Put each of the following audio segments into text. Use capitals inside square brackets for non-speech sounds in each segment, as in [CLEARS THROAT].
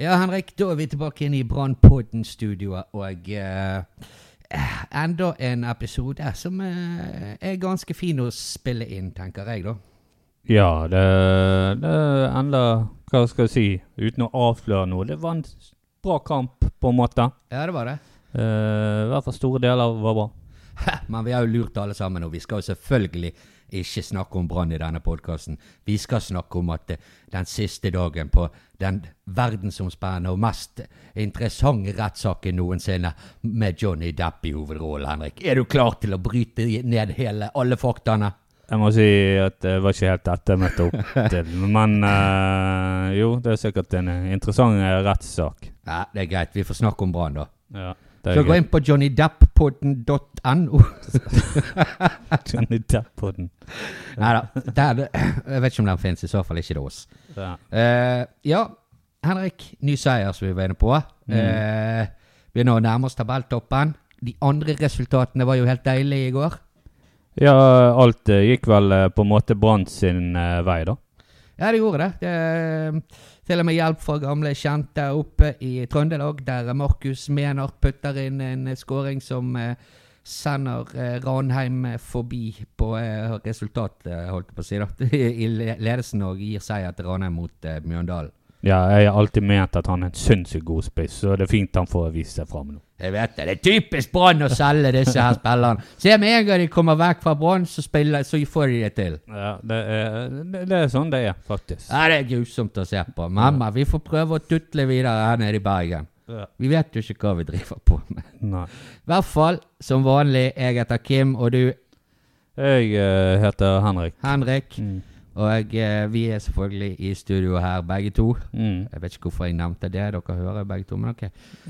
Ja, Henrik, da er vi tilbake inn i Brannpodden-studioet, og eh, enda en episode som eh, er ganske fin å spille inn, tenker jeg, da. Ja, det, det enda Hva skal jeg si? Uten å avsløre noe. Det var en bra kamp, på en måte. Ja, det var det. Eh, I hvert fall store deler var bra. [LAUGHS] Men vi har jo lurt alle sammen, og vi skal jo selvfølgelig ikke snakke om Brann i denne podkasten. Vi skal snakke om at eh, den siste dagen på den verdensomspennende og mest interessante rettssaken noensinne, med Johnny Depp i hovedrollen, Henrik. Er du klar til å bryte ned hele, alle faktaene? Jeg må si at det var ikke helt dette jeg møtte opp til. Men øh, jo, det er sikkert en interessant rettssak. Ja, det er greit. Vi får snakke om Brann, da. Ja, Så gå inn på johnnydappodden.no. Johnny Depp på. Nei da. Jeg vet ikke om den fins. I så fall ikke det oss. Ja. Eh, ja, Henrik. Ny seier, som vi var inne på. Eh, begynner å nærme oss tabelltoppen. De andre resultatene var jo helt deilige i går. ja, alt eh, gikk vel eh, på en måte Brann sin eh, vei, da. Ja, det gjorde det. det til og med hjelp fra gamle kjente oppe i Trøndelag, der Markus Menart putter inn en skåring som eh, sender eh, Ranheim forbi på eh, resultat, eh, holdt jeg på å si, da, [LAUGHS] i ledelsen og gir seier til Ranheim mot eh, Mjøndalen. Ja, jeg har alltid ment at han er en sinnssykt god spiss, så det er fint han får vise seg fram nå. Jeg vet det. Det er typisk Brann å selge disse her spillerne. Se med en gang de kommer vekk fra Brann, så, så får de det til. Ja, det er, det, det er sånn det er, faktisk. Ja, Det er grusomt å se på. Mamma, vi får prøve å tutle videre her nede i Bergen. Ja. Vi vet jo ikke hva vi driver på med. Nei. I hvert fall, som vanlig, jeg heter Kim, og du Jeg uh, heter Henrik. Henrik. Mm. Og jeg, vi er selvfølgelig i studio her, begge to. Mm. Jeg vet ikke hvorfor jeg nevnte det, dere hører begge to, men ok.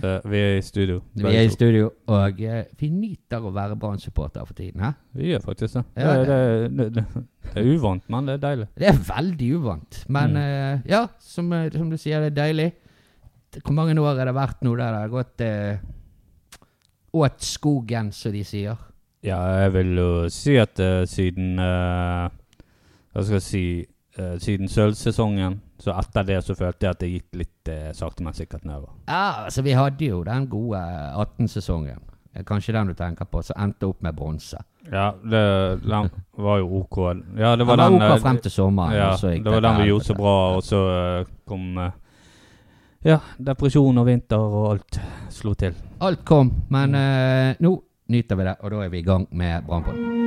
Uh, vi er i studio. Vi er i studio, og uh, vi nyter å være Brann-supportere for tiden. hæ? Vi gjør faktisk det. Ja, det, det, det, det. Det er uvant, men det er deilig. Det er veldig uvant, men Mm. uh, ja, som, eh, som du sier, det er deilig. Hvor mange år har det vært nå der det har gått eh, åt skogen, som de sier? Ja, jeg vil jo si at eh, siden eh, Hva skal jeg si uh, Siden sølvsesongen, så etter det så følte jeg at det gikk litt uh, sakte, men sikkert nedover. Ja, altså vi hadde jo den gode 18-sesongen. Eh, Kanskje den du tenker på, som endte opp med bronse. Ja, det, den var jo OK. Ja, det Den var var den ok frem til sommeren. Ja, det var den vi gjorde så bra, og så uh, kom Ja, depresjon og vinter og alt slo til. Alt kom, men uh, nå nyter vi det, og da er vi i gang med Brannpodden.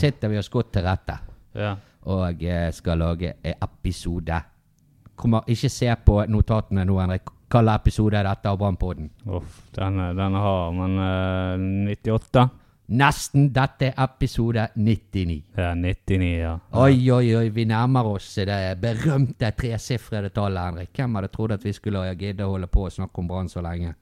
Sitter vi oss godt til rette ja. og eh, skal lage en episode. Kommer ikke se på notatene nå, Henrik. Hvilken episode er dette av Brannpodden? Uff, den, den har man uh, 98. Nesten. Dette er episode 99. Ja, 99, ja. Oi, oi, oi, vi nærmer oss det berømte tresifrede tallet, Henrik. Hvem hadde trodd at vi skulle gidde å holde på å snakke om Brann så lenge?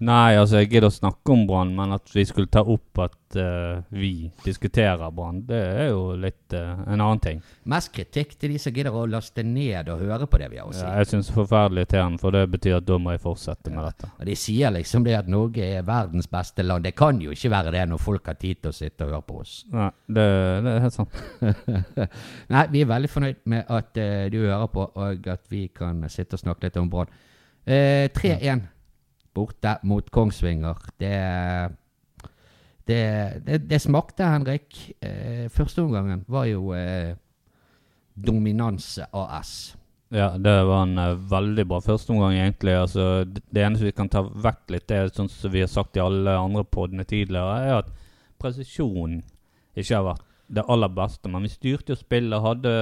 Nei, altså, jeg gidder å snakke om Brann, men at vi skulle ta opp at uh, vi diskuterer Brann, det er jo litt uh, en annen ting. Mest kritikk til de som gidder å laste ned og høre på det vi har å si. Ja, jeg syns er forferdelig irriterende, for det betyr at da må jeg fortsette med dette. Og De sier liksom det at Norge er verdens beste land. Det kan jo ikke være det når folk har tid til å sitte og høre på oss. Nei, det, det er helt sant. [LAUGHS] Nei, vi er veldig fornøyd med at uh, du hører på, og at vi kan sitte og snakke litt om Brann. Eh, 3-1 borte mot Kongsvinger. Det, det, det, det smakte, Henrik. Eh, første omgangen var jo eh, Dominanse AS. Ja, det var en eh, veldig bra førsteomgang, egentlig. Altså, det, det eneste vi kan ta vekk litt, det er sånn som vi har sagt i alle andre podene tidligere, er at presisjonen ikke har vært det aller beste. Men vi styrte jo spillet, hadde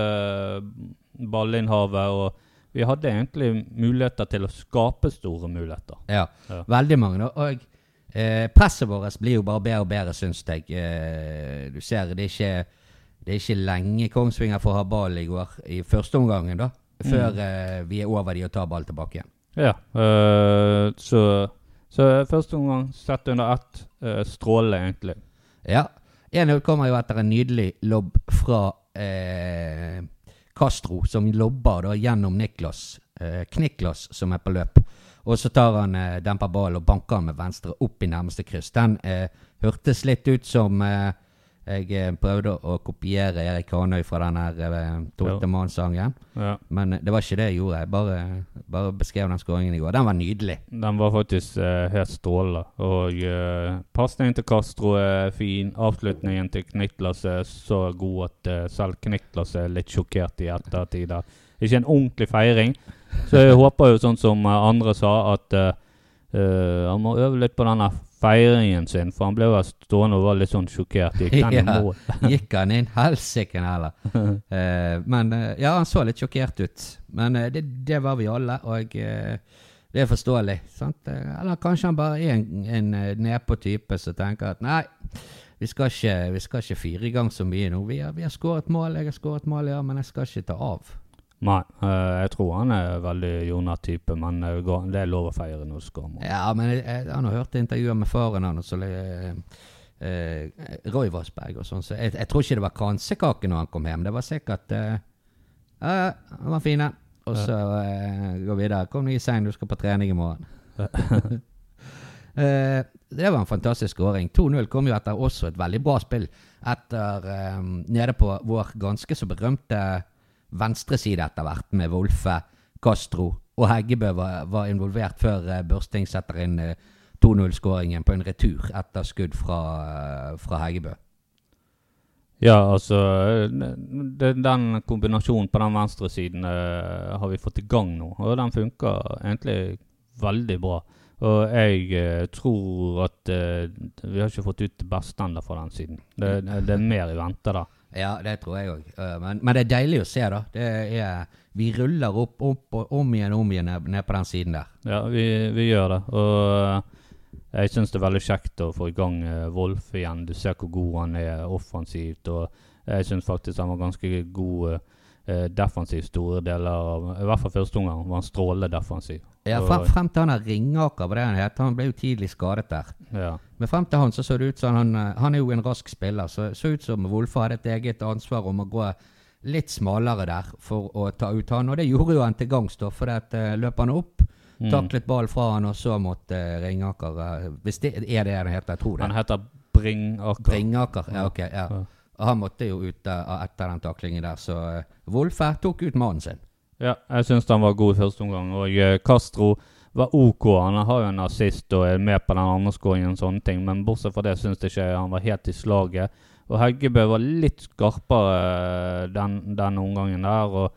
ballinnhavet, og vi hadde egentlig muligheter til å skape store muligheter. Ja, Ja. veldig mange. Og eh, presset vårt blir jo bare bedre og bedre, syns jeg. Eh, du ser, det er ikke, det er ikke lenge Kongsvinger får ha ball i går, i første omgangen, da. Før eh, vi er over de og tar ball tilbake igjen. Ja, øh, så Så første omgang sett under ett. eh, strålende, egentlig. Ja. 1-0 kommer jo etter en nydelig lobb fra eh, Castro, som lobber da gjennom Niklas. Eh, Kniklas, som er på løp. Og så tar han eh, demper ballen og banker med venstre opp i nærmeste kryss. Den eh, hørtes litt ut som eh, jeg eh, prøvde å kopiere Erik Hanøy fra den her eh, Tolvte mann-sangen. Ja. Men eh, det var ikke det jeg gjorde. Jeg bare, bare beskrev den skåringen i går. Den var nydelig. Den var faktisk eh, helt strålende. Og uh, pasningen til Castro er fin. Avslutningen til Kniklas er så god at eh, selv Kniklas er litt sjokkert i ettertid. Ikke en ordentlig feiring. Så jeg håper jo, sånn som andre sa, at han må øve litt på denne feiringen sin. For han ble jo stående og var litt sånn sjokkert. Gikk [LAUGHS] den i mål? [LAUGHS] Gikk han inn helsike heller. [LAUGHS] uh, men uh, ja, han så litt sjokkert ut. Men uh, det, det var vi alle, og eh, det er forståelig. Sant? Eller kanskje han bare er en, en nedpå-type som tenker at nei, vi skal ikke, vi skal ikke fire i gang så mye nå. Vi har, vi har skåret mål, jeg har skåret mål, ja, men jeg skal ikke ta av. Nei, eh, jeg tror han er veldig Jonah-type, men eh, det er lov å feire når du skårer. Ja, men jeg, jeg, han har hørt intervjuer med faren hans eh, Roy Vassberg og sånn, så jeg, jeg tror ikke det var kransekake når han kom hjem. Det var sikkert eh, Ja, ja, han var fin, Og så eh, gå videre. Kom deg i seng, du skal på trening i morgen. [LAUGHS] Eh, det var en fantastisk skåring. 2-0 kom jo etter også et veldig bra spill etter eh, nede på vår ganske så berømte venstreside etter hvert, med Wolfe, Castro og Heggebø var, var involvert før eh, Børsting setter inn eh, 2-0-skåringen på en retur etter skudd fra, eh, fra Heggebø. Ja, altså Den kombinasjonen på den venstre siden eh, har vi fått i gang nå, og den funker egentlig veldig bra. Og jeg tror at vi har ikke fått ut det beste ennå fra den siden. Det, det, er mer i vente der. Ja, det tror jeg òg. Men, men det er deilig å se, da. Er, vi ruller opp, opp og om igjen og om igjen ned, på den siden der. Ja, vi, vi gjør det. Og eh, jeg syns det er veldig kjekt å få i gang uh, Wolf igjen. Du ser hvor god han er offensivt. Og jeg syns faktisk han var ganske god uh, defensivt store deler av I hvert fall første omgang var han strålende defensiv. Ja, frem, frem til han der Ringaker, var det han het. Han ble jo tidlig skadet der. Ja. Men frem til han så så det ut som han eh, Han er jo en rask spiller, så så ut som Wolfe hadde et eget ansvar om å gå litt smalere der for å ta ut han, og det gjorde jo han til gangs, da, for uh, løp han opp, Mm. taklet ball fra han, og så måtte uh, Ringaker uh, Hvis det er det han heter, jeg tror det. Han heter Bringaker. Bringaker, ja, ok. ja. Ja. Han måtte jo ut eh, etter den taklingen der, så Wolfe tok ut mannen sin. Ja, jeg syns han var god i første omgang. Og eh, Castro var OK. Han har jo en assist og er med på den andre skåringen og sånne ting. Men bortsett fra det syns jeg ikke han var helt i slaget. Og Heggebø var litt skarpere eh, den, den omgangen der. Og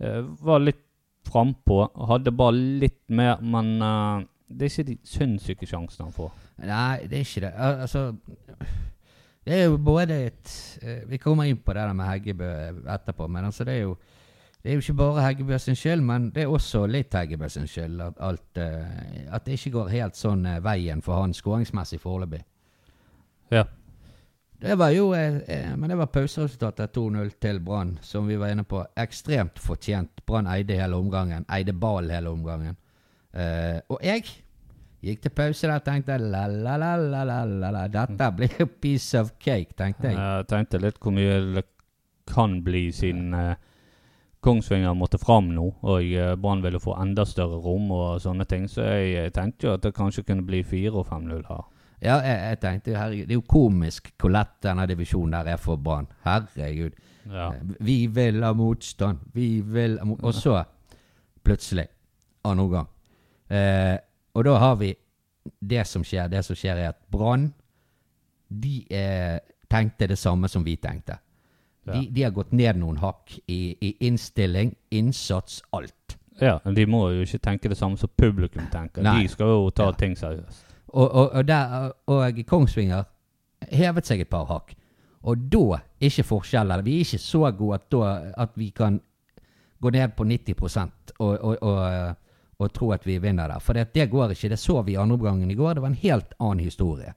uh, var litt frampå. Hadde bare litt mer, men uh, det er ikke de sinnssyke sjansene han får. Nei, det er ikke det. Al altså Det er jo både et uh, Vi kommer inn på det der med Heggebø etterpå, men altså det er jo det er jo ikke bare Heggebø sin skyld, men det er også litt Heggebø sin skyld at, alt, eh, at det ikke går helt sånn eh, veien for han skåringsmessig foreløpig. Ja. Det var jo eh, Men det var pauseresultatet 2-0 til Brann, som vi var inne på. Ekstremt fortjent. Brann eide hele omgangen. Eide ballen hele omgangen. Eh, og jeg gikk til pause der og tenkte la-la-la-la-la-la. Dette blir jo piece of cake, tenkte jeg. Jeg tenkte litt hvor mye det kan bli siden Kongsvinger måtte fram nå, og eh, Brann ville få enda større rom og sånne ting. Så jeg, tenkte jo at det kanskje kunne bli 4 og 5-0 her. Ja, jeg, jeg tenkte herregud, det er jo komisk hvor lett denne divisjonen der er for Brann. Herregud. Ja. Eh, Vi vil ha motstand. Vi vil ha motstand. Og så, plutselig, annen omgang. Eh, og da har vi det som skjer. Det som skjer, er at Brann de eh, tenkte det samme som vi tenkte. De, de har gått ned noen hakk i, i innstilling, innsats, alt. ja, men de må jo ikke tenke det samme som publikum tenker. Nei. De skal jo ta Ja. ting seriøst. Og, og, og, der, og Kongsvinger hevet seg et par hakk. Og da ikke forskjeller. Vi er ikke så gode at, da, at vi kan gå ned på 90 og, og, og, og tro at vi vinner der. For det, det går ikke. Det så vi i andre omgangen i går. Det var en helt annen historie.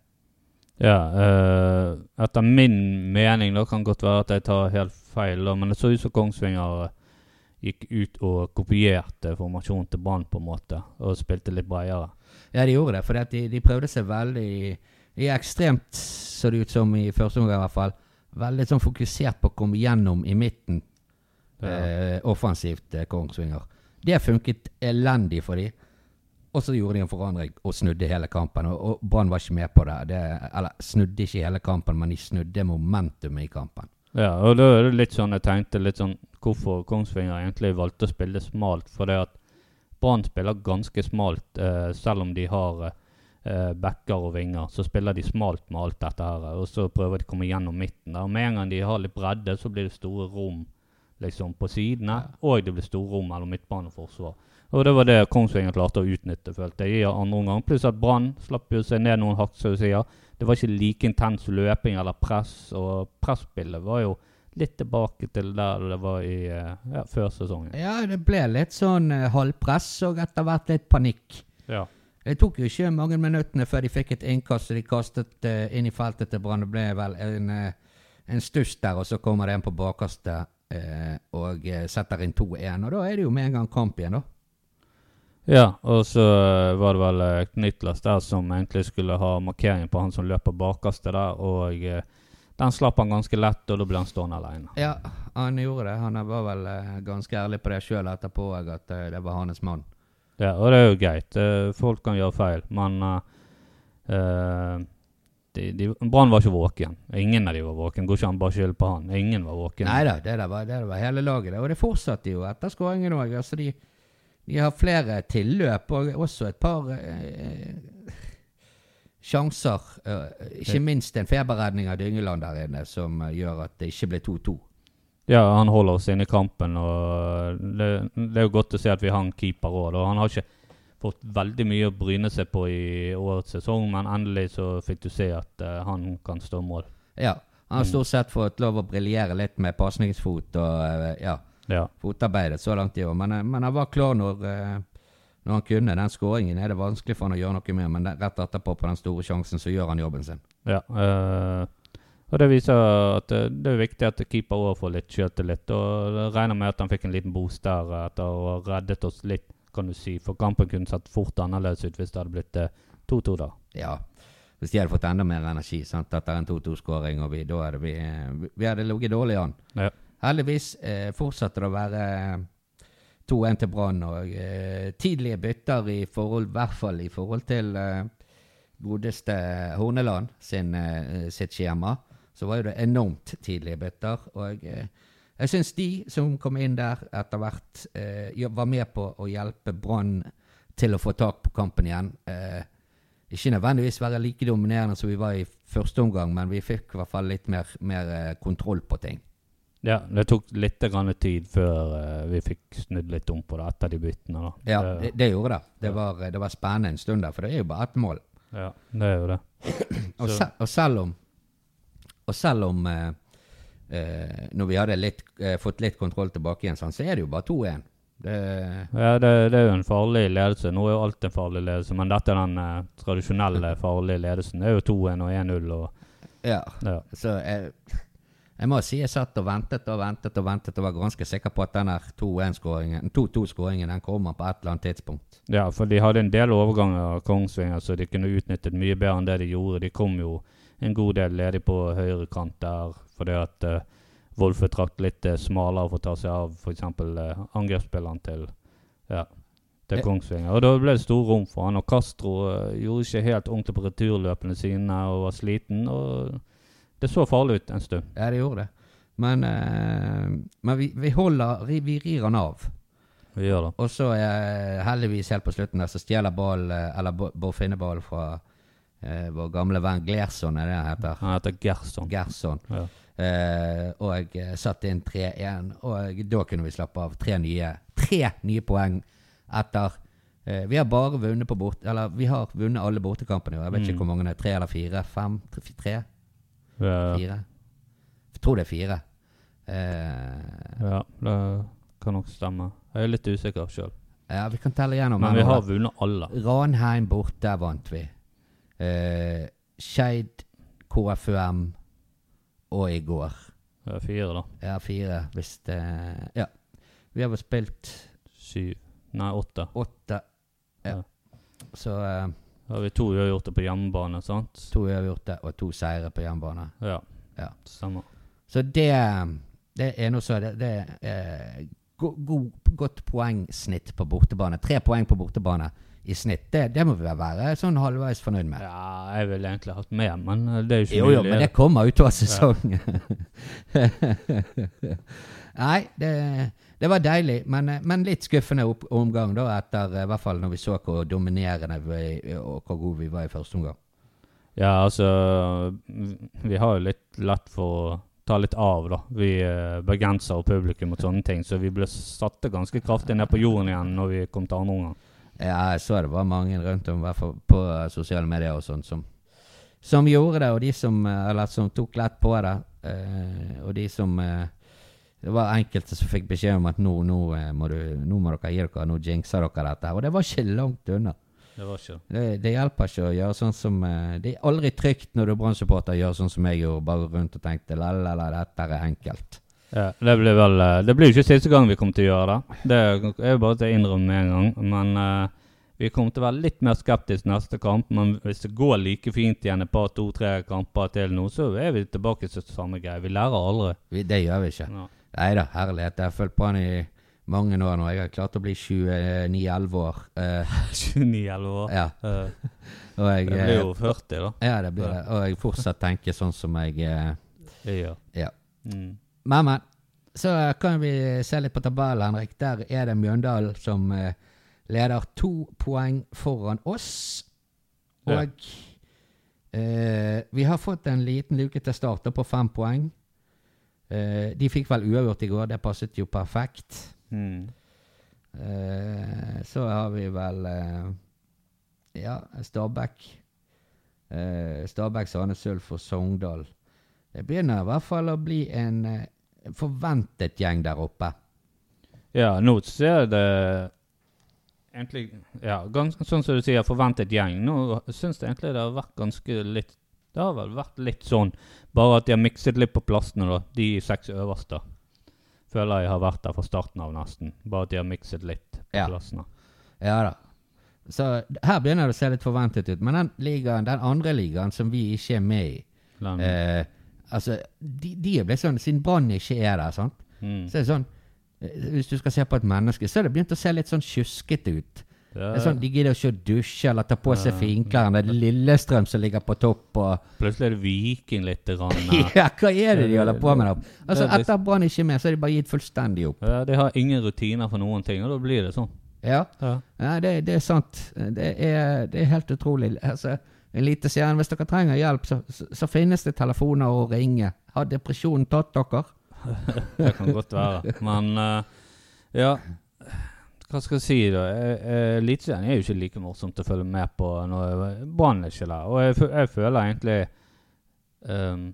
Ja, uh, etter min mening, da kan godt være at jeg tar helt feil, da, men det så ut som Kongsvinger eh, gikk ut og kopierte formasjonen til Brann, på en måte, og spilte litt bredere. Ja, de gjorde det, for de, de prøvde seg veldig De er ekstremt, så det ut som i første omgang i hvert fall, veldig sånn fokusert på å komme gjennom i midten eh, offensivt, eh, Kongsvinger. Det funket elendig for de. Og så gjorde de en forandring og snudde hele kampen. Og, og Brann var ikke med på det. det. Eller snudde ikke hele kampen, men de snudde momentumet i kampen. Ja, og da er det litt sånn jeg tenkte litt sånn hvorfor Kongsvinger egentlig valgte å spille smalt. For det at Brann spiller ganske smalt, eh, selv om de har eh, backer og vinger. Så spiller de smalt med alt dette her, og så prøver de å komme gjennom midten. der. Og Med en gang de har litt bredde, så blir det store rom liksom på sidene, og det blir store rom mellom midtbane og forsvar. Og det var det Kongsvinger klarte å utnytte, følte jeg, i andre omgang. Pluss at Brann slapp jo seg ned noen hakk, som du sier. Det var ikke like intens løping eller press, og presspillet var jo litt tilbake til der det var i eh, ja, før sesongen. Ja, det ble litt sånn eh, halvpress og etter hvert litt panikk. Ja. Det tok jo ikke mange minuttene før de fikk et innkast og de kastet uh, inn i feltet til Brann. Det ble vel en, uh, en stuss der, og så kommer det en på bakkastet uh, og setter inn 2-1. Og da er det jo med en gang kamp igjen, da. Ja, og så eh, var det vel eh, Knitlas der som egentlig skulle ha markering på han som løper bakerste der, og eh, den slapp han ganske lett, og da ble han stående alene. Ja, han gjorde det. Han var vel ganske ærlig på det sjøl etterpå, at det var hans mann. Ja, og det er jo greit. Folk kan gjøre feil, men eh, de, de, Brann var ikke våken. Ingen av de var våken. Går ikke an bare skylde på han. Ingen var våken. Nei da, det, var, det var hele laget. Og det fortsatte jo etter skåringen òg. Altså de, de har flere tilløp og også et par eh, sjanser. eh, ikke minst en feberredning av Dyngeland der inne som eh, gjør at det ikke ble 2-2. Ja, han holder oss inne i kampen, og det, det er jo godt å se at vi har en keeper òg. Han har ikke fått veldig mye å bryne seg på i årets sesong, men endelig så fikk du se at eh, han kan stå mål. Ja, han har stort sett fått lov å briljere litt med pasningsfot og eh, ja, Ja. fotarbeidet så langt i år. Men, eh, men han var klar når, eh, når han kunne. Den skåringen er det vanskelig for han å gjøre noe med, men rett etterpå på den store sjansen så gjør han jobben sin. Ja, øh, og det viser at det er viktig at keeper òg får litt sjøltillit. Og jeg regner med at han fikk en liten boost der etter å ha reddet oss litt, kan du si. For kampen kunne sett fort annerledes ut hvis det hadde blitt eh, 2-2 da. Ja, hvis de hadde fått enda mer energi sant? etter en 2-2-skåring, og vi, da hadde vi, vi- vi hadde ligget dårlig an. Ja. Heldigvis eh, fortsatte det å være eh, 2-1 til Brann, og eh, tidlige bytter i forhold, hvert fall i forhold til eh, godeste Horneland sin, eh, sitt skjema, så var jo det enormt tidlige bytter. Og eh, jeg syns de som kom inn der etter hvert, eh, var med på å hjelpe Brann til å få tak på kampen igjen. Eh, ikke nødvendigvis være like dominerende som vi var i første omgang, men vi fikk i hvert fall litt mer, mer eh, kontroll på ting. Ja, det tok litt grann tid før eh, vi fikk snudd litt om på det etter de byttene. da. Ja, det, det, gjorde det. Det var, det var spennende en stund der, for det er jo bare ett mål. ja, det er jo det. [CLEARS THROAT] Og, Så- se, og selv om, og selv om eh, eh, Når vi hadde litt, eh, fått litt kontroll tilbake igjen, sånn, så er det jo bare 2-1. Det, Ja, det, det er jo en farlig ledelse. Nå er jo alt en farlig ledelse, men dette er den eh, tradisjonelle farlige ledelsen. Det er jo 2-1 og 1-0 og ja. ja. Så jeg, jeg må si jeg satt og ventet og ventet og ventet og var ganske sikker på at denne der 2-1-skåringen 2-2-skåringen den kommer på et eller annet tidspunkt. Ja, for de hadde en del overganger av Kongsvinger, så de kunne utnyttet mye bedre enn det de gjorde. De kom jo en god del ledig på høyre kant der, fordi at uh, Wolfe trakk litt uh, smalere for å ta seg av f.eks. Uh, angrepsspilleren til, ja, til Kongsvinger. Og da ble det stor rom for han, og Castro uh, gjorde ikke helt ordentlig på returløpene sine og var sliten. og det så farlig ut en stund. Ja, det gjorde det. Men, eh, men vi, vi holder Vi, rir han av. Vi gjør det. Og så eh, heldigvis helt på slutten der så stjeler ball, eh, eller Bo- Bård Finneball fra eh, vår gamle venn Glerson, er det han heter? Han heter Gerson. Gerson. Ja. Eh, og eh, satte inn 3-1, og da kunne vi slappe av. Tre nye, tre nye poeng etter eh, Vi har bare vunnet på bort... Eller vi har vunnet alle bortekampene. Jeg vet Mm. ikke hvor mange det er. Tre eller fire? Fem? Tre? tre Ja, fire? Jeg tror det er fire. Eh, ja, det kan nok stemme. Jeg er litt usikker sjøl. ja, vi kan telle gjennom. Men vi har vunnet alle. Ranheim borte vant vi. Eh, Skeid, KFUM og i går. Det er fire, da. Ja, fire hvis det Ja. Vi har vel spilt Syv. Nei, åtte. åtte. Ja. Ja. Så eh, har vi to uavgjorte på hjemmebane, sant? to uavgjorte og to seire på hjemmebane. Ja. Ja. Stemmer. Så det, det er noe så Det, det er go, go, godt poengsnitt på bortebane. Tre poeng på bortebane i snitt. Det, det må vi være sånn halvveis fornøyd med. Ja, jeg ville egentlig hatt mer, men det er jo ikke Jo, jo, men det kommer utover sesongen. [LAUGHS] Nei, det, det var deilig, men, eh, men litt skuffende opp, omgang da, etter eh, i hvert fall når vi så hvor dominerende vi, og hvor gode vi var i første omgang. Ja, altså Vi har jo litt lett for å ta litt av, da. Vi eh, bergensere og publikum og sånne ting. Så vi ble satte ganske kraftig ned på jorden igjen når vi kom til andre omgang. Ja, jeg så det var mange rundt om, i hvert fall på sosiale medier og sånn, som, som gjorde det, og de som, eller, som tok lett på det. og de som Det var enkelte som fikk beskjed om at nå, nå, eh, må, du, nå må dere gi dere, nå jinxer dere dette. Og det var ikke langt unna. Det var ikke Det, det hjelper ikke å gjøre sånn som eh, Det er aldri trygt når du er Brann-supporter gjør sånn som jeg gjorde, bare rundt og tenkte la, la, la, dette er enkelt. Ja, det blir vel eh, Det blir jo ikke siste gang vi kommer til å gjøre det. Det er jo bare til å innrømme med en gang. Men uh, vi kommer til å være litt mer skeptiske neste kamp. Men hvis det går like fint igjen et par, to, tre kamper til nå, så er vi tilbake til samme greie. Vi lærer aldri. Vi, det gjør vi ikke. Ja. Nei da, herlighet. Jeg har fulgt han i mange år nå. Jeg har klart å bli 29-11 år. Eh, [LAUGHS] 29-11 år. ja. Eh, jeg, det blir jo 40, da. eh, Ja, det blir det. Og jeg fortsatt tenker sånn som jeg eh, gjør. Ja. Mm. Men, men. Så kan vi se litt på tabellen, Henrik. Der er det Mjøndalen som eh, leder to poeng foran oss. Ja. Og eh, vi har fått en liten luke til start da på fem poeng. Eh, de fikk vel uavgjort i går, det passet jo perfekt. Mm. Uh, så har vi vel uh, Ja, Stabæk. Eh, Stabæk, Sandnes Ulf og Sogndal. Det begynner i hvert fall å bli en forventet gjeng der oppe. Ja, nå ser det egentlig Ja, ganske sånn som du sier, forventet gjeng. Nå syns jeg egentlig det har vært ganske litt Det har vel vært litt sånn, bare at de har mikset litt på plassene, da. De seks øverste. Føler jeg har vært der fra starten av, nesten. Bare at de har mikset litt på Ja. plassene. Ja da. Så her begynner det å se litt forventet ut. Men den ligaen, den andre ligaen som vi ikke er med i eh, Altså, de, de er blitt sånn Siden Brann ikke er der, sant? mm. så er det sånn eh, Hvis du skal se på et menneske, så er det begynt å se litt sånn tjuskete ut. Det Det er sånn, De gidder ikke å dusje eller ta på seg finklærne. Det er Lillestrøm som ligger på topp. og Plutselig er det Viking litt. Grann, [LAUGHS] eh. Ja, hva er det de holder på med? da? Altså, Etter at Brann ikke er med, så har de bare gitt fullstendig opp. ja, de har ingen rutiner for noen ting, og da blir det sånn. Ja, Ja. ja det, det er sant. Det er, det er helt utrolig. Altså, Eliteserien, hvis dere trenger hjelp, så, så, så finnes det telefoner å ringe. Har depresjonen tatt dere? [LAUGHS] Det kan godt være. Men uh, ja Hva skal jeg si, da? Eh, Eliteserien er jo ikke like morsomt å følge med på når Brann er ikke der. Og jeg, jeg føler egentlig um,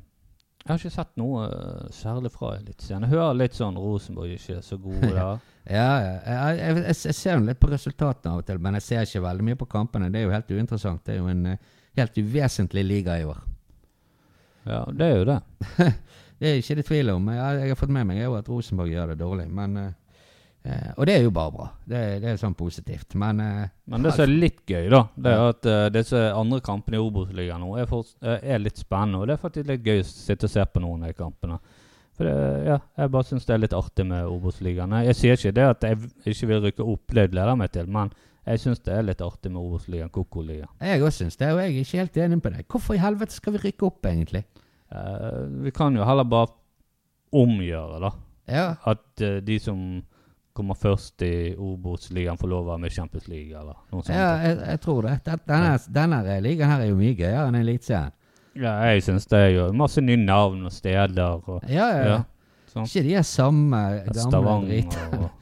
Jeg har ikke sett noe eh, særlig fra Eliteserien. Jeg hører litt sånn Rosenborg ikke er så gode [LAUGHS] der. Ja. Jeg, jeg, jeg, ser litt på resultatene av og til, men jeg ser ikke veldig mye på kampene. Det er jo helt uinteressant. Det er jo en eh, helt uvesentlig liga i år. Ja, det er jo det. [LAUGHS] Det er ikke det tvil om. Jeg, jeg har fått med meg jo at Rosenborg gjør det dårlig. Men, eh, og det er jo bare bra. Det, det er sånn positivt. Men eh, Men det som er litt gøy, da, det er at eh, disse andre kampene i Obos-ligaen nå er, for, eh, er litt spennende. Og det er faktisk litt gøy å sitte og se på noen av de kampene. For det, ja, Jeg bare syns det er litt artig med Obos-ligaen. Jeg sier ikke det at jeg ikke vil rykke opp, det gleder jeg meg til. Men jeg syns det er litt artig med Obos-ligaen, Koko-ligaen. jeg òg syns det, og jeg er ikke helt enig på det. Hvorfor i helvete skal vi rykke opp, egentlig? Eh, vi kan jo heller bare omgjøre, da. Ja, At eh, de som kommer først i Obos-ligaen, være med Champions League, eller noe sånt. ja jeg, jeg tror det. Denne, denne ligaen her er jo mye gøyere enn Eliteserien. Ja, jeg syns det er jo masse nye navn og steder. og Ja, ja. Ja, ja. sånn. Ikke de er samme gamle dritene. [LAUGHS]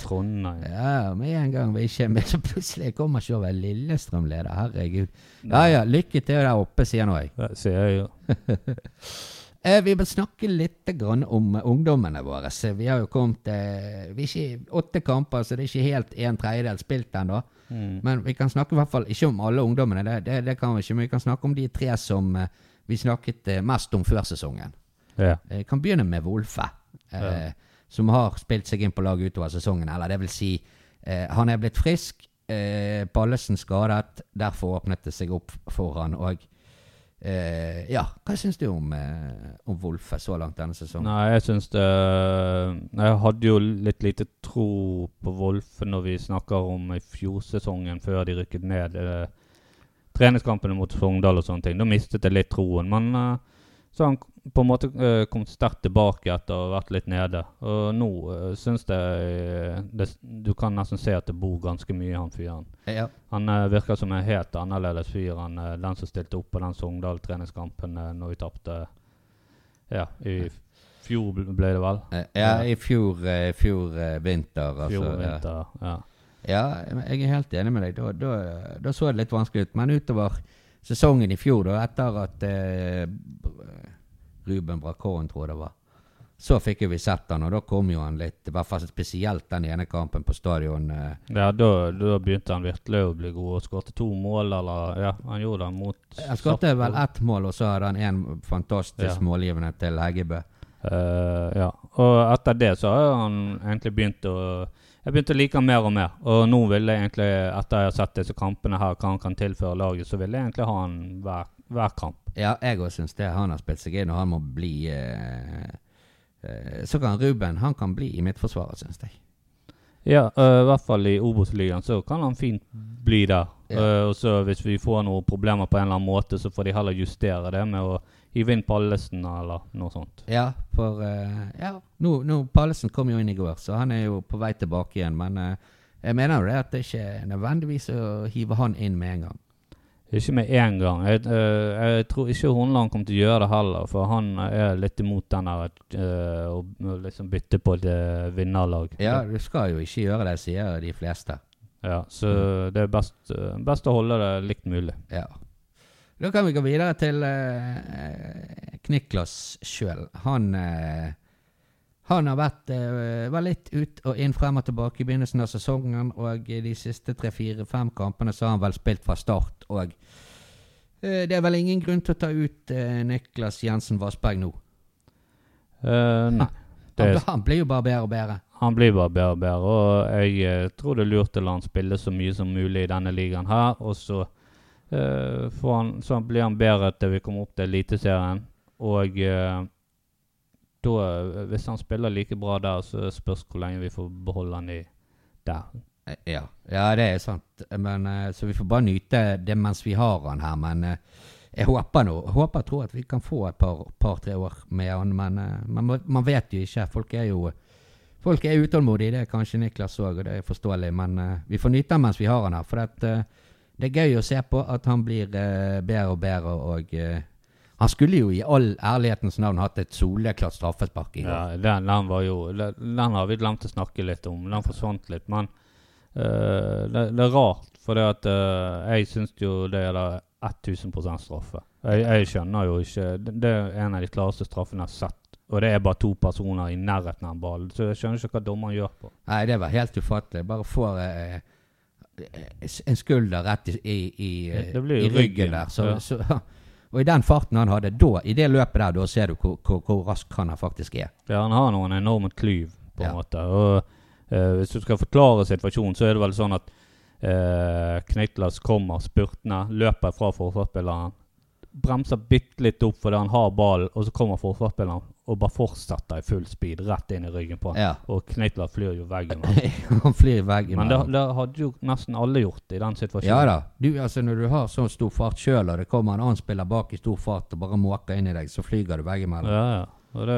Trondheim. Ja, med en gang vi ikke er [LAUGHS] så plutselig kommer ikke over Lillestrøm-leder. Herregud. Ja ja, lykke til der oppe, sier nå jeg. Det sier jeg jo. [LAUGHS] Eh, vi bør snakke litt grann om ungdommene våre. Vi har jo kommet eh, Vi er ikke åtte kamper, så det er ikke helt en tredjedel spilt ennå. Mm. Men vi kan snakke i hvert fall ikke om alle ungdommene, det, det, det kan vi ikke. Men vi kan snakke om de tre som eh, vi snakket mest om før sesongen. Ja. Jeg kan begynne med Wolfe, eh, Ja. som har spilt seg inn på laget utover sesongen. Eller det vil si, han er blitt frisk, eh, Pallesen skadet. Derfor åpnet det seg opp for han. Og eh, ja, hva syns du om, eh, om Wolfe så langt denne sesongen? Nei, jeg syns det Jeg hadde jo litt lite tro på Wolfe når vi snakker om i fjorsesongen, før de rykket ned. Eh, treningskampene mot Sogndal og sånne ting. Da mistet jeg litt troen. Men eh, så han på en måte eh, kommet sterkt tilbake etter å ha vært litt nede. Og nå uh, syns jeg det, Du kan nesten se at det bor ganske mye i han fyren. Ja. Han uh, virker som en helt annerledes fyr enn uh, den som stilte opp på den Sogndal-treningskampen uh, når vi tapte Ja, i fjor ble ble det vel? Eh, ja, i fjor, eh, fjor eh, vinter. Altså, Fjor ja. vinter. Ja. Ja, jeg er helt enig med deg. Da, da, da så det litt vanskelig ut. Men utover sesongen i fjor, da, etter at eh, Ruben Brakon, tror jeg det var, så fikk jo vi sett han, og da kom jo han litt, i hvert fall spesielt den ene kampen på stadion. Eh, Ja, da, da begynte han virkelig å bli god og skåret to mål, eller Ja, han gjorde det mot han skåret vel ett mål, og så hadde han en fantastisk Ja. målgivende til Heggebø. Uh, ja. Og etter det så har han egentlig begynt å Jeg begynte å like han mer og mer. Og nå vil jeg egentlig, etter jeg har sett disse kampene her, hva han kan tilføre laget, så vil jeg egentlig ha han hver, hver kamp. Ja, jeg òg syns det. Han har spilt seg inn, og han må bli eh, eh, Så kan Ruben han kan bli i midtforsvaret, syns jeg. Ja, øh, i hvert fall i Obos-ligaen så kan han fint bli der. Ja. Uh, og så hvis vi får noen problemer på en eller annen måte, så får de heller justere det med å hive inn Pallesen eller noe sånt. Ja, for uh, Ja, nå, nå Pallesen kom jo inn i går, så han er jo på vei tilbake igjen. Men jeg mener jo det at det ikke er nødvendigvis å hive han inn med en gang. Ikke med en gang. Jeg, øh, jeg tror ikke Horneland kommer til å gjøre det heller, for han er litt imot den der øh, å liksom bytte på et øh, vinnerlag. Ja, du skal jo ikke gjøre det, sier de fleste. Ja, så det er best, øh, best å holde det likt mulig. Ja. Da kan vi gå videre til eh, Kniklas sjøl. Han eh, han har vært eh, var litt ut og inn, frem og tilbake i begynnelsen av sesongen. Og de siste tre-fire-fem kampene så har han vel spilt fra start. Og eh, det er vel ingen grunn til å ta ut eh, Niklas Jensen Vassberg nå. Uh, nei. Er han blir jo bare bedre og bedre. Han blir bare bedre og bedre, og jeg eh, tror det er lurt å la han spille så mye som mulig i denne ligaen her. Og så, uh, får han, så blir han bedre til vi kommer opp til Eliteserien. Og eh, da, eh, hvis han spiller like bra der, så spørs hvor lenge vi får beholde han i der. Eh, Ja, ja det er sant. Men, eh, så vi får bare nyte det mens vi har han her. Men jeg håper nå, håper tror at vi kan få et par- par-tre år med han. Men eh, man, vet jo ikke. Folk er jo Folk er utålmodige, det er kanskje Niklas òg, og det er forståelig. Men vi får nyte han mens vi har han her. For eh, det er gøy å se på at han blir bedre og bedre. Og han skulle jo i all ærlighetens navn hatt et soleklart straffespark i går. Ja, den, den var jo den, den har vi glemt å snakke litt om. Den forsvant litt. Men uh, det, det er rart, for det at uh, jeg syns jo det er da 1000 straffe. Jeg, jeg skjønner jo ikke det, det er en av de klareste straffene jeg har sett. Og det er bare to personer i nærheten av ballen. Så jeg skjønner ikke hva dommeren gjør på. Nei, det var helt ufattelig. Bare får eh, eh, en skulder rett i, i, i, Det i ryggen ryggen, der. Så, ja. så, og i den farten han hadde da, i det løpet der, da ser du hvor, hvor, hvor rask han faktisk er. Ja, han har noen enorme klyv, på en Ja. måte. Og uh, hvis du skal forklare situasjonen, så er det vel sånn at uh, Knitlas kommer spurtende, løper fra forsvarsspilleren, bremser bitte litt opp fordi han har ballen, og så kommer forsvarsspilleren og bare fortsatte i full speed rett inn i ryggen på han. Ja. Og Knitler flyr jo veggen. [LAUGHS] han. flyr veggen. Men det, det hadde jo nesten alle gjort i den situasjonen. Ja da. Du, altså, når du har sånn stor fart sjøl, og det kommer en annen spiller bak i stor fart og bare måker inn i deg, så flyger du veggimellom. Ja, ja. Og det,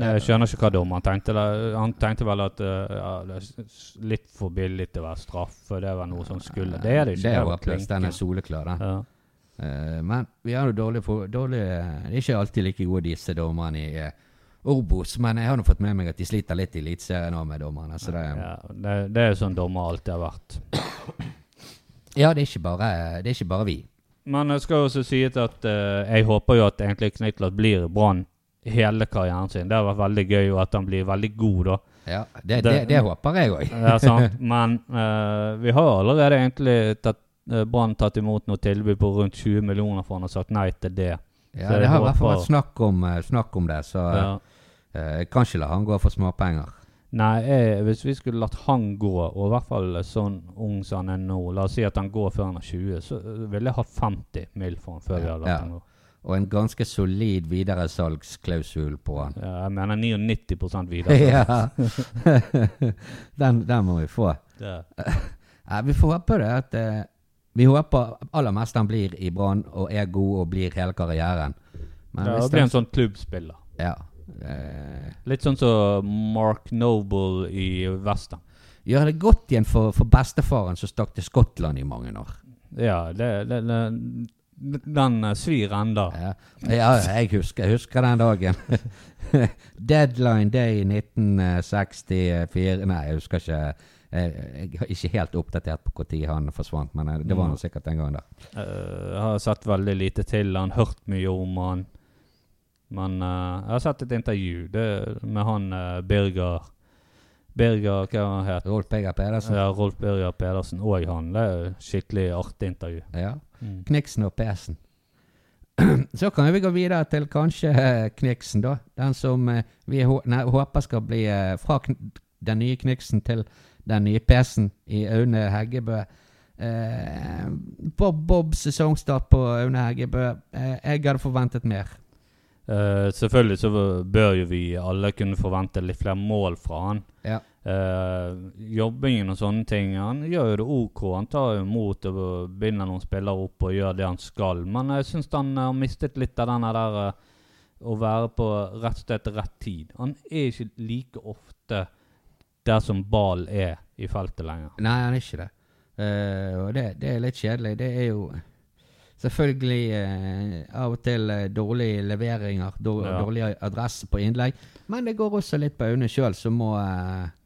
jeg skjønner ikke hva dommeren tenkte. Han tenkte vel at eh, ja, det er litt for billig til å være straff, for det var noe som skulle. Det er det ikke. Det er håpløst. Den er soleklar, den. Ja. Eh, men vi har jo dårlige for, Det er ikke alltid like gode disse dommerne i uh, Obos, men jeg har nå fått med meg at de sliter litt i Eliteserien òg med dommerne. Så det, Ja, det, det er sånn dommer alltid har vært. ja, det er bare, det er ikke bare vi. Men jeg skal også si at uh, jeg håper jo at egentlig Kniklas blir Brann hele karrieren sin. Det har vært veldig gøy, og at han blir veldig god, da. Ja, det, det, Det- håper jeg òg. Ja. [LAUGHS] Men uh, vi har allerede egentlig tatt Brann tatt imot noe tilbud på rundt 20 millioner for han og sagt nei til det. Ja, det, det har i hvert fall vært snakk om, eh, snakk om det, så Ja. eh, jeg kan ikke la han gå for småpenger. Nei, jeg, hvis vi skulle latt han gå, og i hvert fall sånn ung som han er nå La oss si at han går før han er 20, så ville jeg hatt 50 mill. for han før vi Ja, hadde latt ja. han gå. Og en ganske solid videresalgsklausul på han. Ja, jeg mener 99 [LAUGHS] videre. ja. [LAUGHS] den, den må vi få. Ja, [LAUGHS] vi får håpe det at eh, Vi håper aller mest han blir i Brann og er god og blir hele karrieren. Men det hvis blir en sånn klubbspiller. Ja. Eh, Litt sånn som Mark Noble i Western. gjør det godt igjen for, for bestefaren som stakk til Skottland i mange år. Ja, det, det, det, den svir enda. Ja, ja jeg, husker, husker den dagen. [LAUGHS] Deadline day 1964 Nei, jeg husker ikke. Jeg, jeg er ikke helt oppdatert på når han forsvant, men eh, det var nå sikkert en gang der. Eh, jeg har sett veldig lite til han, hørt mye om han. Men eh, jeg har sett et intervju det, med han eh, Birger Birger, hva han het Rolf Birger Pedersen. Ja, Rolf Birger Pedersen og han. Det er et skikkelig artig intervju. Ja. Mm. Kniksen og Pesen. [CLEARS THROAT] Så kan vi gå videre til kanskje eh, Kniksen, da. Den som eh, vi håper skal bli eh, fra den nye Kniksen til den nye Pesen i Aune Heggebø. Eh, Bob Bob sesongstart på Aune Heggebø. Eh, jeg hadde forventet mer. Eh, selvfølgelig så bør jo vi alle kunne forvente litt flere mål fra han. Ja. Eh, jobbingen og sånne ting Han gjør jo det OK. Han tar jo imot og binder noen spillere opp og gjør det han skal. Men jeg syns han har mistet litt av den der eh, å være på rett sted til rett tid. Han er ikke like ofte der som ballen er i feltet lenger. Nei, han er ikke det. Uh, og det, det er litt kjedelig. Det er jo selvfølgelig uh, av og til uh, dårlige leveringer, dår, Ja. dårlig adresse på innlegg. Men det går også litt på Aune sjøl, som må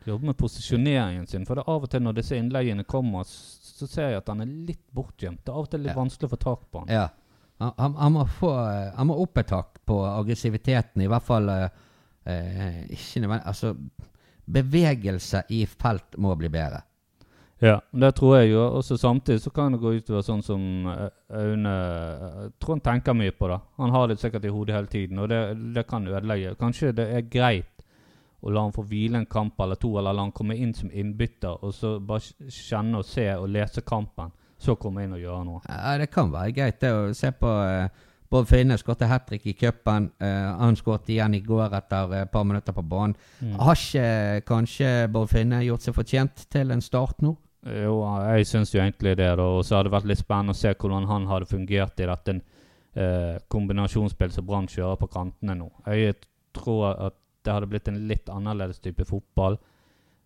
Jobbe med posisjoneringen sin. For det er av og til når disse innleggene kommer, så ser jeg at han er litt bortgjemt. Det er av og til litt Ja. vanskelig å få tak på han. Ja. Han, han, han, må få, han må opp et tak på aggressiviteten, i hvert fall Ikke nødvendig Altså, bevegelse i felt må bli bedre. Ja, det tror jeg jo. også samtidig så kan det gå utover sånn som eh, Aune tror han tenker mye på det. Han har det sikkert i hodet hele tiden, og det, det kan ødelegge. Kanskje det er greit å la han få hvile en kamp eller to, eller la han komme inn som innbytter, og så bare kjenne og se og lese kampen, så komme inn og gjøre noe. Ja, det kan være greit det å se på eh, Bård Finne skåret hat trick i cupen. Uh, han skåret igjen i går etter et et par minutter på banen. Har ikke kanskje Bård Finne gjort seg fortjent til en start nå? Jo, jeg syns jo egentlig det, da. Og så hadde det vært litt spennende å se hvordan han hadde fungert i dette uh, kombinasjonsspill som Brann kjører på kantene nå. Jeg tror at det hadde blitt en litt annerledes type fotball.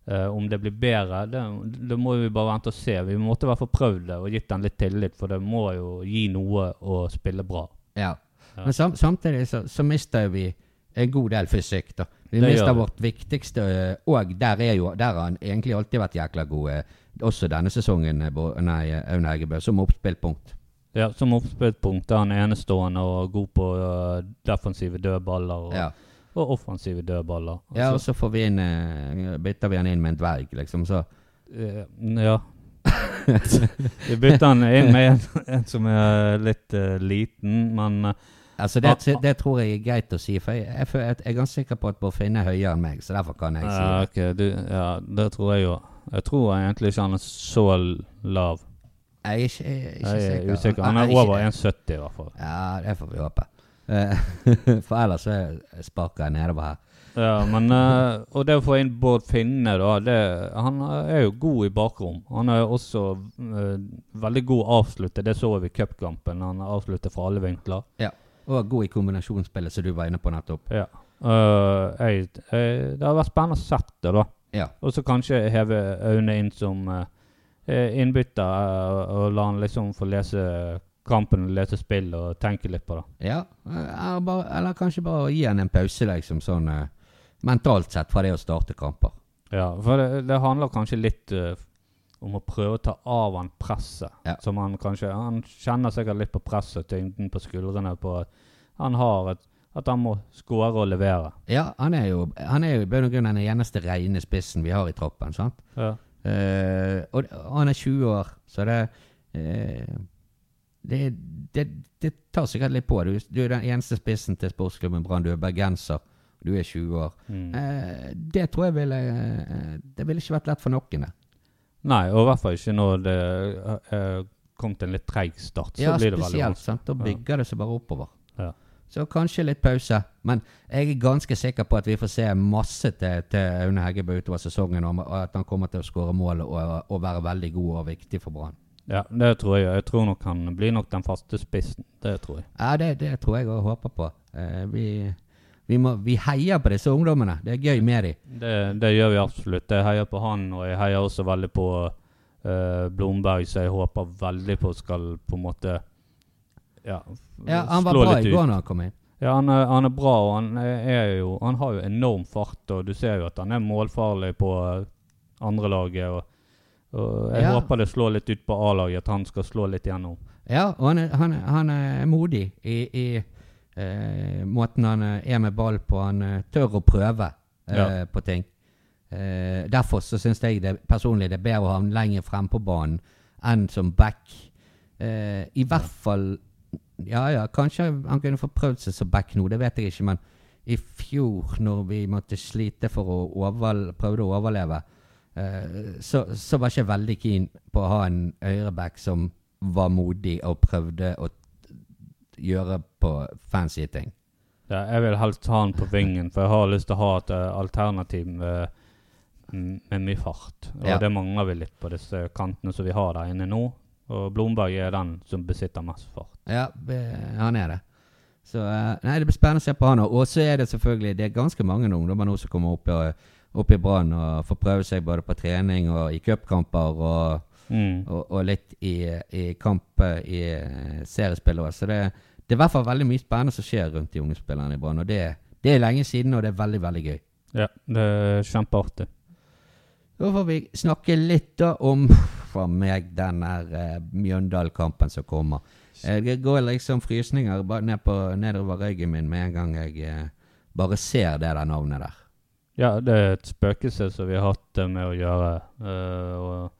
Uh, om det blir bedre, det, det må vi bare vente og se. Vi måtte i hvert fall prøvd det og gitt den litt tillit, for det må jo gi noe å spille bra. Ja. Ja. Men sam samtidig så, så mister vi en god del fysikk, da. Vi Det mister vårt viktigste eh, Og der er jo Der har han egentlig alltid vært jækla god. eh, Også denne sesongen, eh, nei, Aune Heggebø, som oppspillpunkt. Ja, Som oppspillpunkt er han enestående og god på defensive dødballer og, Ja. og offensive dødballer. ja, og Altså, så får vi inn bytter vi han inn med en dverg, liksom. Så ja. [LAUGHS] Vi bytter han inn med en, en som er litt uh, liten, men uh, Altså, det, det tror jeg er greit å si, for jeg, jeg, jeg er ganske sikker på at Bård Finne er høyere enn meg, så derfor kan jeg si ja, det. du, ja, det tror jeg jo. Jeg tror egentlig ikke han er så lav. Jeg er ikke, jeg er ikke Jeg er sikker. usikker. Han er over 1,70 i hvert fall. Ja, det får vi håpe. Eh, [LAUGHS] for ellers så sparker jeg nedover her. Ja, men uh, Og det å få inn Bård Finne, da det, Han er jo god i bakrom. Han er jo også uh, veldig god avsluttet. Det så vi i cupkampen. Han avslutter fra alle vinkler. Ja, Og god i kombinasjonsspillet, som du var inne på nettopp. Ja. Uh, jeg, jeg, det har vært spennende å sette det, da. Ja. Og så kanskje heve Aune inn som innbytter, og la han liksom få lese kampen, lese spill og tenke litt på det. ja. eller, bare, eller kanskje bare gi han en pause, liksom, sånn mentalt sett, fra det å starte kamper. Ja, for det, det handler kanskje litt uh, om å prøve å ta av han presset. Ja. Som han kanskje Han kjenner sikkert litt på presset, tyngden på skuldrene på at han har et At han må skåre og levere. Ja, han er jo, han er jo i bunn og grunn den eneste rene spissen vi har i troppen, sant? Ja. Uh, og han er 20 år, så det uh, det, det, det tar sikkert litt på. Du, du er den eneste spissen til sportsklubben Brann. Du er bergenser. Du er 20 år. Mm. Eh, det tror jeg ville eh, Det ville ikke vært lett for noen. det. Nei, og i hvert fall ikke når det uh, kom til en litt treig start. Så Ja, blir det veldig spesielt. sant? Da Ja. bygger det seg bare oppover. Ja. Så kanskje litt pause. Men jeg er ganske sikker på at vi får se masse til, til Aune Heggebø utover sesongen, og at han kommer til å skåre mål og, og være veldig god og viktig for Brann. Ja, det tror jeg. Jeg tror nok han blir nok den faste spissen. Det tror jeg. Ja, det, det tror jeg og håper på. Eh, vi, vi, må, vi heier på disse ungdommene. Det er gøy med dem. Det, det gjør vi absolutt. Jeg heier på han, og jeg heier også veldig på uh, Blomberg, så jeg håper veldig på skal på en måte ja, Ja, han var bra i ut. går når han kom inn. Ja, han er, han er bra, og han er, jo Han har jo enorm fart, og du ser jo at han er målfarlig på andrelaget. andre laget. Og, og jeg Ja. håper det slår litt ut på A-laget, at han skal slå litt gjennom. Ja, og han er, han er, han er modig i, i eh, måten han eh, er med ball på. Han eh, tør å prøve eh, Ja. på ting. Eh, derfor så syns jeg det personlig det er bedre å ha han lenger frem på banen enn som back. Eh, I hvert fall Ja ja, kanskje han kunne få prøvd seg som back nå, det vet jeg ikke. Men i fjor, når vi måtte slite for å overle, prøvde å overleve, eh, så, så var jeg ikke veldig keen på å ha en høyreback som var modig og prøvde å gjøre på fancy ting. Ja, jeg vil helst ha han på vingen, for jeg har lyst til å ha et uh, alternativ med, med mye fart. Og Ja. det mangler vi litt på disse kantene som vi har der inne nå. Og Blomberg er den som besitter mest fart. Ja, han er det. Så uh, nei, det blir spennende å se på han. Og så er det selvfølgelig Det er ganske mange ungdommer nå som kommer opp i, opp i Brann og får prøve seg både på trening og i cupkamper og, Mm. og, og litt i, i kamp eh, i eh, seriespill òg. Så det, det er i hvert fall veldig mye spennende som skjer rundt de ungdomsspillerne i Brann. Og det, det er lenge siden, og det er veldig, veldig gøy. Ja, det er kjempeartig. Da får vi snakke litt da om for meg den der uh, Mjøndalen-kampen som kommer. Jeg det går liksom frysninger ned på, nedover ryggen min med en gang jeg uh, bare ser det der navnet der. Ja, det er et spøkelse som vi har hatt eh, med å gjøre. Eh, og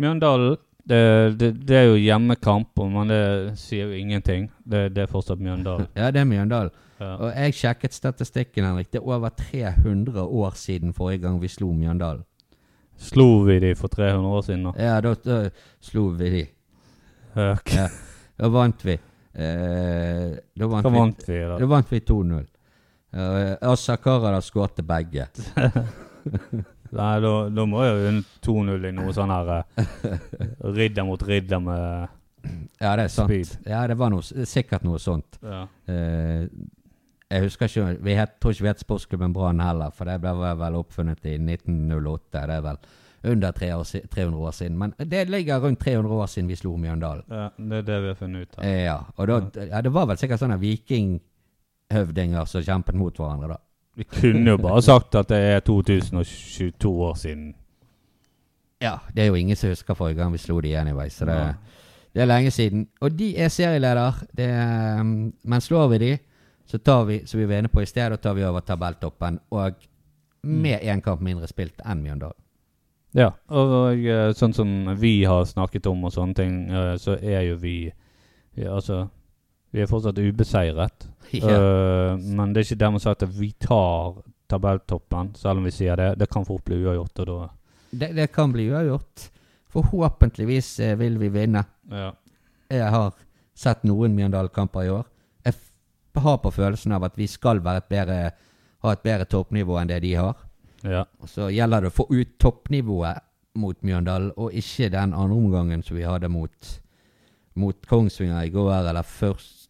Mjøndalen det, det, det er jo hjemmekamp, men det sier jo ingenting. Det, det er fortsatt Mjøndalen. [LAUGHS] Ja, det er Mjøndalen. Ja. Og jeg sjekket statistikken, Henrik. Det er over 300 år siden forrige gang vi slo Mjøndalen. Slo vi de for 300 år siden? da? Ja, da, da slo vi de. Okay. Ja. Da vant vi. Eh, da vant Hva vi, vant vi da? da vant vi 2-0. Uh, Asa Karadar skåret begge. [LAUGHS] Nei, da, da må jo 2-0 i noe sånn her uh, [LAUGHS] ridder mot ridder med Ja, det er sant. Speed. Ja, det var noe, sikkert noe sånt. ja. Uh, jeg husker ikke Vi het, tror ikke vi het Sportsklubben Brann heller, for det ble vel oppfunnet i 1908. Det er vel under tre år, si- 300 år siden. Men det ligger rundt 300 år siden vi slo Mjøndalen. ja, det er det vi har funnet ut av. Eh, ja, og da, ja, det var vel sikkert sånne vikinghøvdinger som kjempet mot hverandre, da. Vi kunne jo bare sagt at det er 2022 år siden. Ja, det er jo ingen som husker forrige gang vi slo de anyway, så det, det er lenge siden. Og de er serieleder, det, um, men slår vi de, så tar vi, som vi var inne på i sted, da tar vi over tabelltoppen, og med én kamp mindre spilt enn Mjøndalen. Ja, og eh, sånn som vi har snakket om og sånne ting, eh, så er jo vi ja, Altså, vi er fortsatt ubeseiret. Ja. Uh, men det er ikke dermed sagt at vi tar tabelltoppen, selv om vi sier det. Det kan fort bli uavgjort, Det, det kan bli uavgjort. Forhåpentligvis eh, vil vi vinne. ja. Jeg har sett noen Mjøndalen-kamper i år. Jeg har på følelsen av at vi skal et bedre, ha et bedre toppnivå enn det de har. ja. Og så gjelder det å få ut toppnivået mot Mjøndalen, og ikke den andre omgangen som vi hadde mot, mot Kongsvinger i går, eller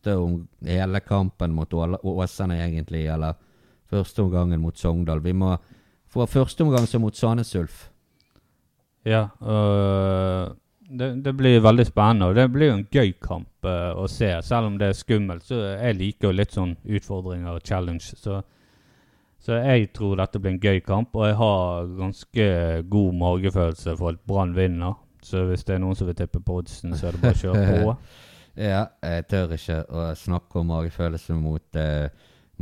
første om hele kampen mot Åsane, egentlig, eller første omgangen mot Sogndal. Vi må få første omgang som mot Sandnes Ulf. Ja, øh, det, det blir veldig spennende, og det blir jo en gøy kamp øh, å se. Selv om det er skummelt, så jeg liker jo litt sånn utfordringer og challenge. Så, så jeg tror dette blir en gøy kamp, og jeg har ganske god magefølelse for at Brann vinner. Så hvis det er noen som vil tippe på oddsen, så er det bare å kjøre på. [LAUGHS] Ja, jeg tør ikke å snakke om magefølelse mot, uh,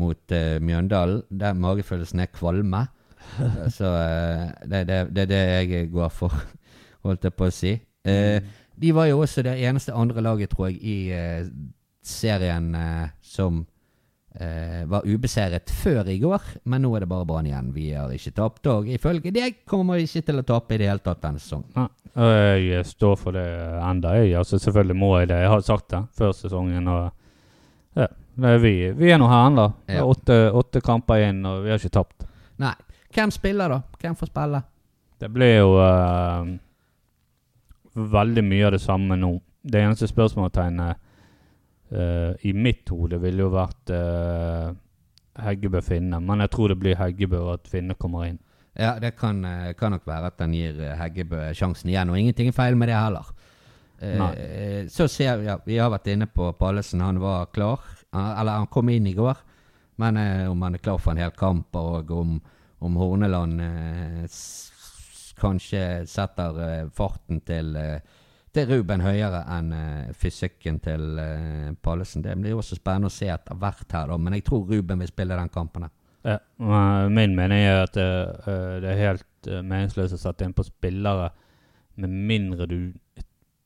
mot uh, Mjøndalen. Der magefølelsen er kvalme. [LAUGHS] Så uh, det det, det, er det jeg går for, [LAUGHS] holdt jeg på å si. Eh, de var jo også det eneste andre laget, tror jeg, i serien som eh, var ubeseiret før i går, men nå er det bare Brann igjen. Vi har ikke tapt, og ifølge deg kommer vi ikke til å tape i det hele tatt denne sesongen. Ja, jeg står for det enda, jeg. Altså, selvfølgelig må jeg det. Jeg har sagt det før sesongen. og ja, vi, vi er nå her ennå. Ja. Åtte, åtte kamper inn, og vi har ikke tapt. Nei. Hvem spiller, da? Hvem får spille? Det blir jo uh, veldig mye av det samme nå. Det eneste spørsmålstegnet eh, i mitt hode ville jo vært uh, Heggebø Finne, men jeg tror det blir Heggebø og at Finne kommer inn. Ja, det kan, eh, kan nok være at han gir Heggebø sjansen igjen, og ingenting er feil med det heller. Eh, så ser vi, ja, vi har vært inne på Pallesen, han var klar. Eller han kom inn i går, men om han er klar for en hel kamp, og om, om Horneland kanskje setter farten til, eh, til Ruben høyere enn uh, fysikken til uh, Pallesen. Det blir også spennende å se etter hvert her, da, men jeg tror Ruben vil spille den kampen. her. Ja, min mening er at eh, det er helt meningsløst å sette inn på spillere med mindre du er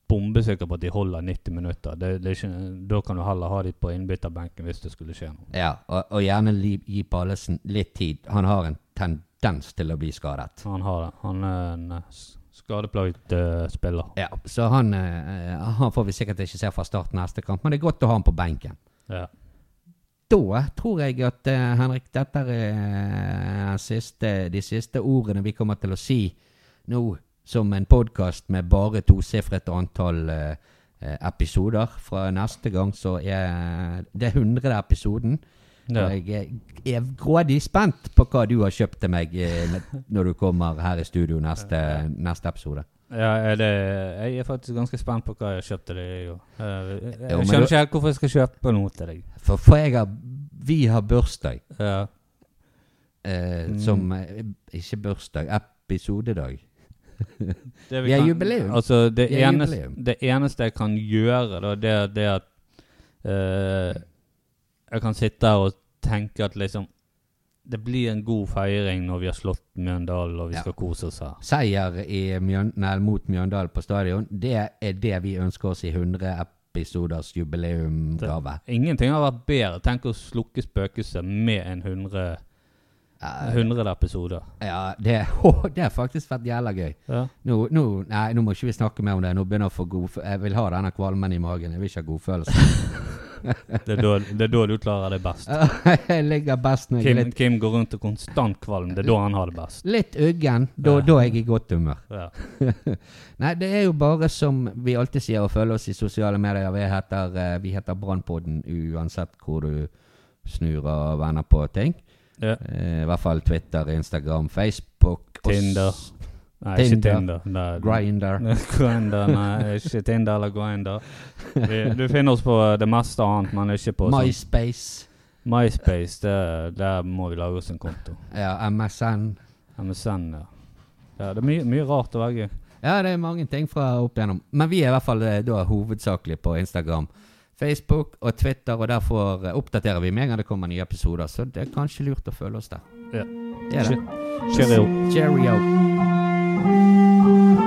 bombesikker på at de holder 90 minutter. Det, det er ikke, da kan du heller ha de på innbytterbenken hvis det skulle skje noe. Ja, og, og gjerne li, gi Pallesen litt tid. Han har en tendens til å bli skadet. Han har det. Han er en eh, uh, spiller. Ja, Så han, uh, han får vi sikkert ikke se fra start neste kamp, men det er godt å ha han på benken. Ja. Da tror jeg at uh, Henrik, dette er eh, siste, de siste ordene vi kommer til å si nå som en podkast med bare tosifret antall episoder. Fra neste gang så er det 100. episoden. Ja. Og jeg er- er grådig spent på hva du har kjøpt til meg eh, når du kommer her i studio neste, neste episode. Ja, er det, jeg er faktisk ganske spent på hva jeg har kjøpt til deg. Jeg. Eh, jeg, Jo, jeg skjønner du- ikke helt hvorfor jeg skal kjøpe noe til deg. For, for jeg har Vi har bursdag. Ja. Eh, Mm. Som eh, Ikke bursdag, episodedag. Det Vi er kan- jubileum. Altså, det, Vi er eneste, jubileum. det eneste jeg kan gjøre, da, det er det at eh, Jeg kan sitte her og tenke at liksom Det blir en god feiring når vi har slått Mjøndalen og vi Ja. skal kose oss her. Seier i Mjøn, nei, mot Mjøndalen på stadion, det er det vi ønsker oss i 100 episoders jubileumgave. Ingenting har vært bedre. Tenk å slukke spøkelset med en 100, Ja, 100 episoder. ja det, [LAUGHS] oh, det har faktisk vært jævla gøy. Ja. Nå, nå, nei, nå må ikke vi snakke mer om det. Nå begynner jeg å få god Jeg vil ha denne kvalmen i magen. Jeg vil ikke ha godfølelse. [LAUGHS] Det, er da, det er da du klarer det best. [LAUGHS] jeg ligger best når jeg er Kim, litt, Kim går rundt og konstant kvalm. Det er da han har det best. litt uggen. Da, da er jeg i godt humør. Ja. [LAUGHS] Nei, det er jo bare som vi alltid sier, å følge oss i sosiale medier. Vi heter, eh, vi heter Brannpodden uansett hvor du snur og vender på ting. Ja. Eh, I hvert fall Twitter, Instagram, Facebook. og Tinder. Nei, ikke Tinder. Tinder. Grinder. [LAUGHS] Nei, ikke Tinder eller Grindr. Vi- Du finner oss på det meste annet, men ikke på sånn MySpace. MySpace. Det, der må vi lage oss en konto. Ja, MSN. MSN, ja. ja det er mye, mye rart å velge. Ja, det er mange ting fra opp igjennom. Men vi er i hvert fall eh, da hovedsakelig på Instagram, Facebook og Twitter, og derfor eh, oppdaterer vi med en gang det kommer nye episoder. Så det er kanskje lurt å følge oss der. Ja. Det er det. Cheerio. Cheerio. Música